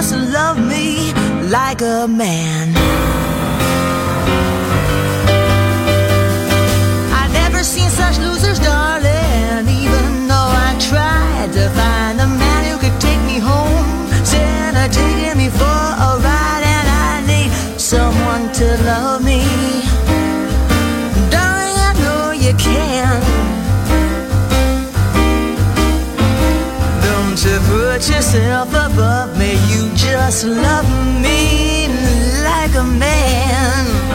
Just love me like a man. I've never seen such losers, darling. Even though I tried to find a man who could take me home, of taking me for a ride, and I need someone to love me. Darling, I know you can. Don't you put yourself? You just love me like a man.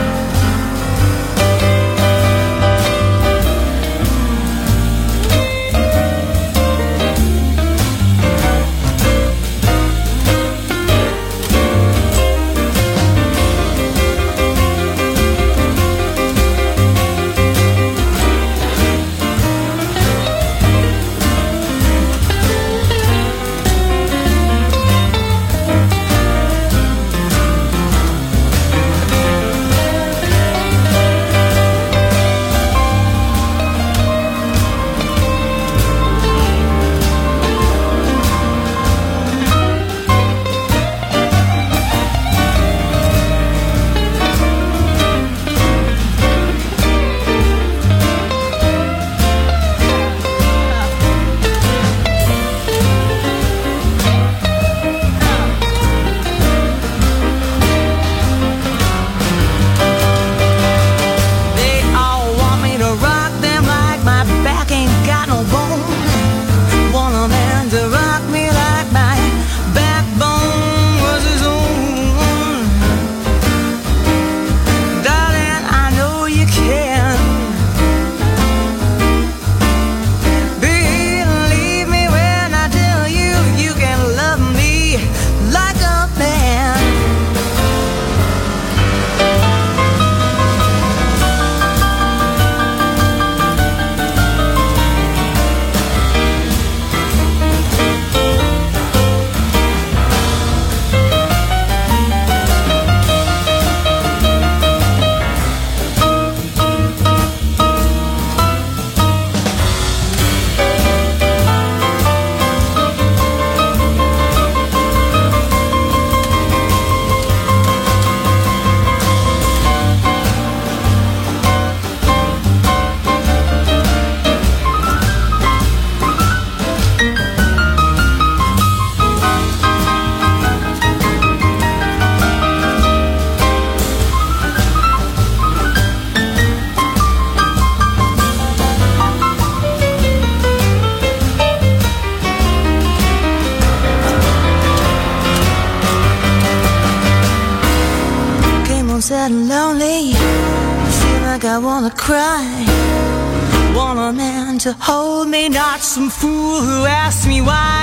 Sad and lonely. Feel like I wanna cry. Want a man to hold me, not some fool who asks me why.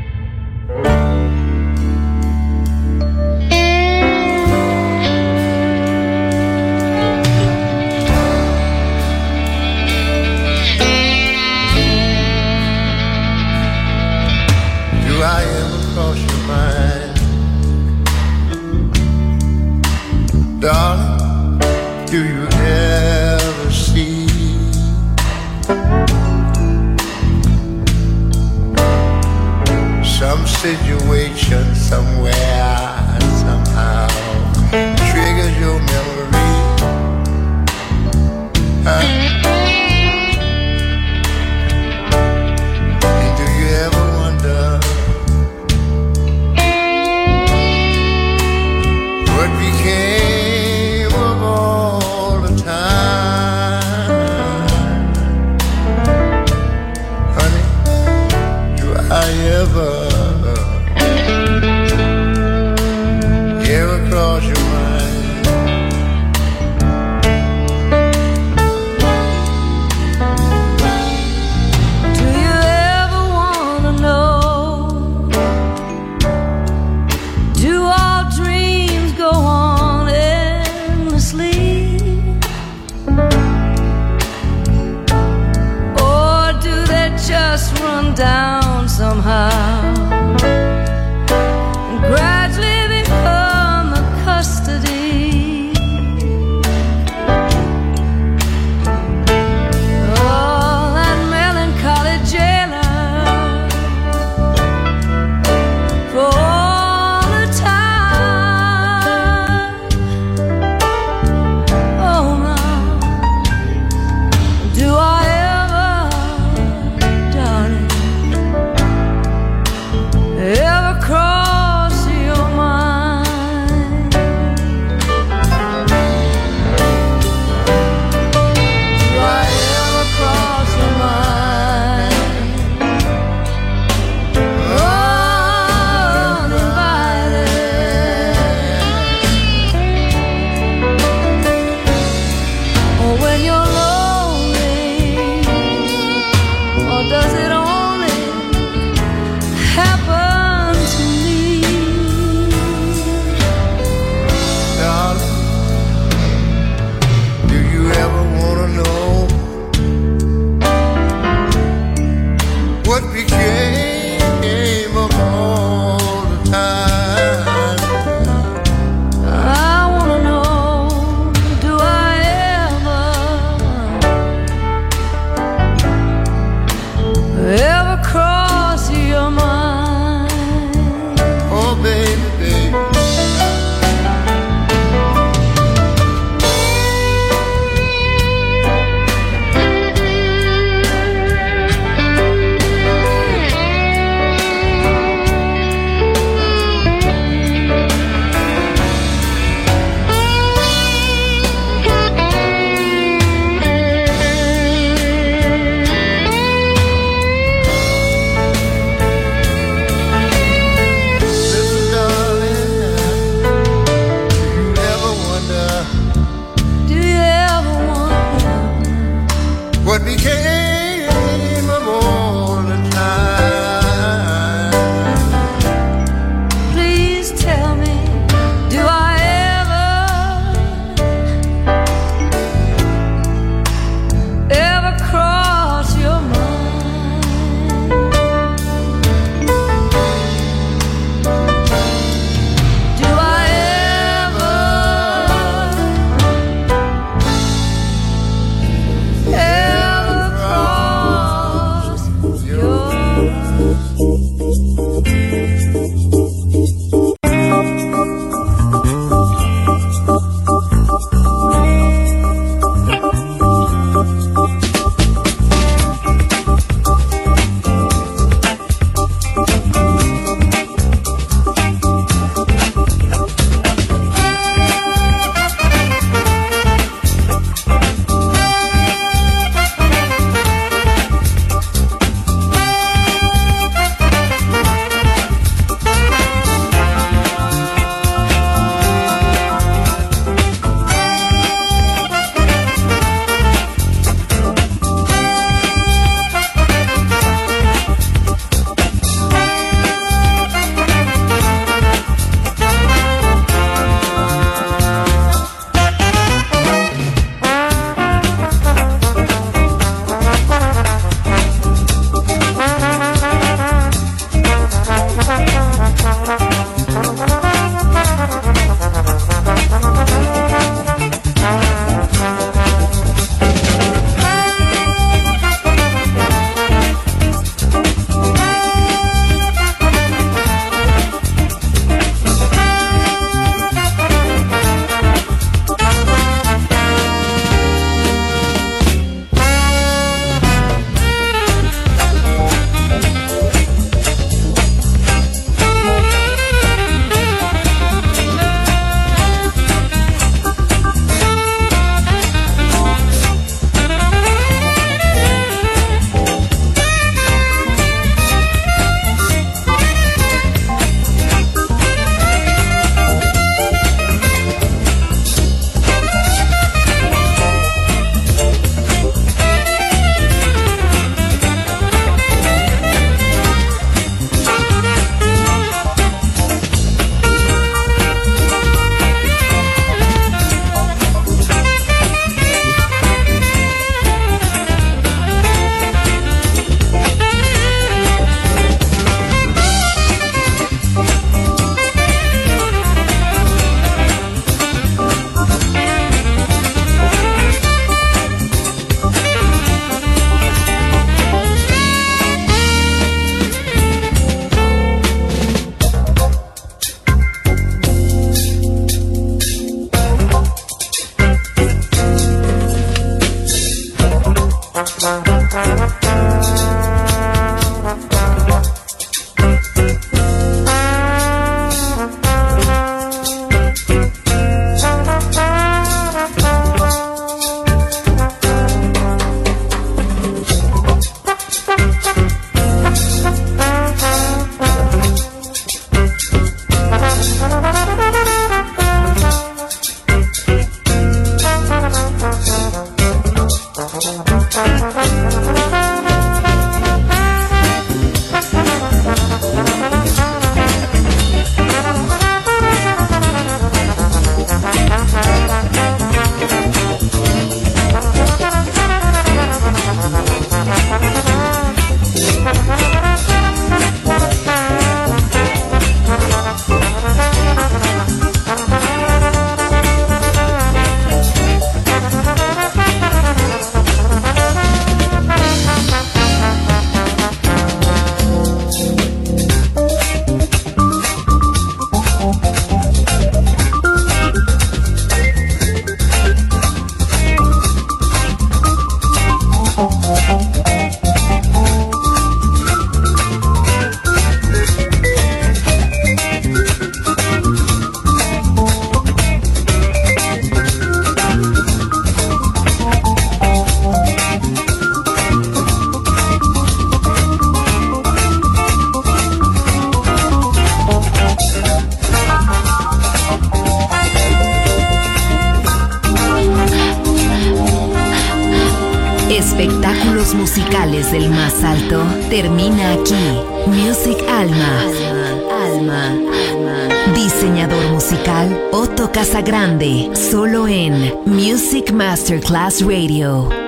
Otto Casagrande. Solo en Music Masterclass Radio.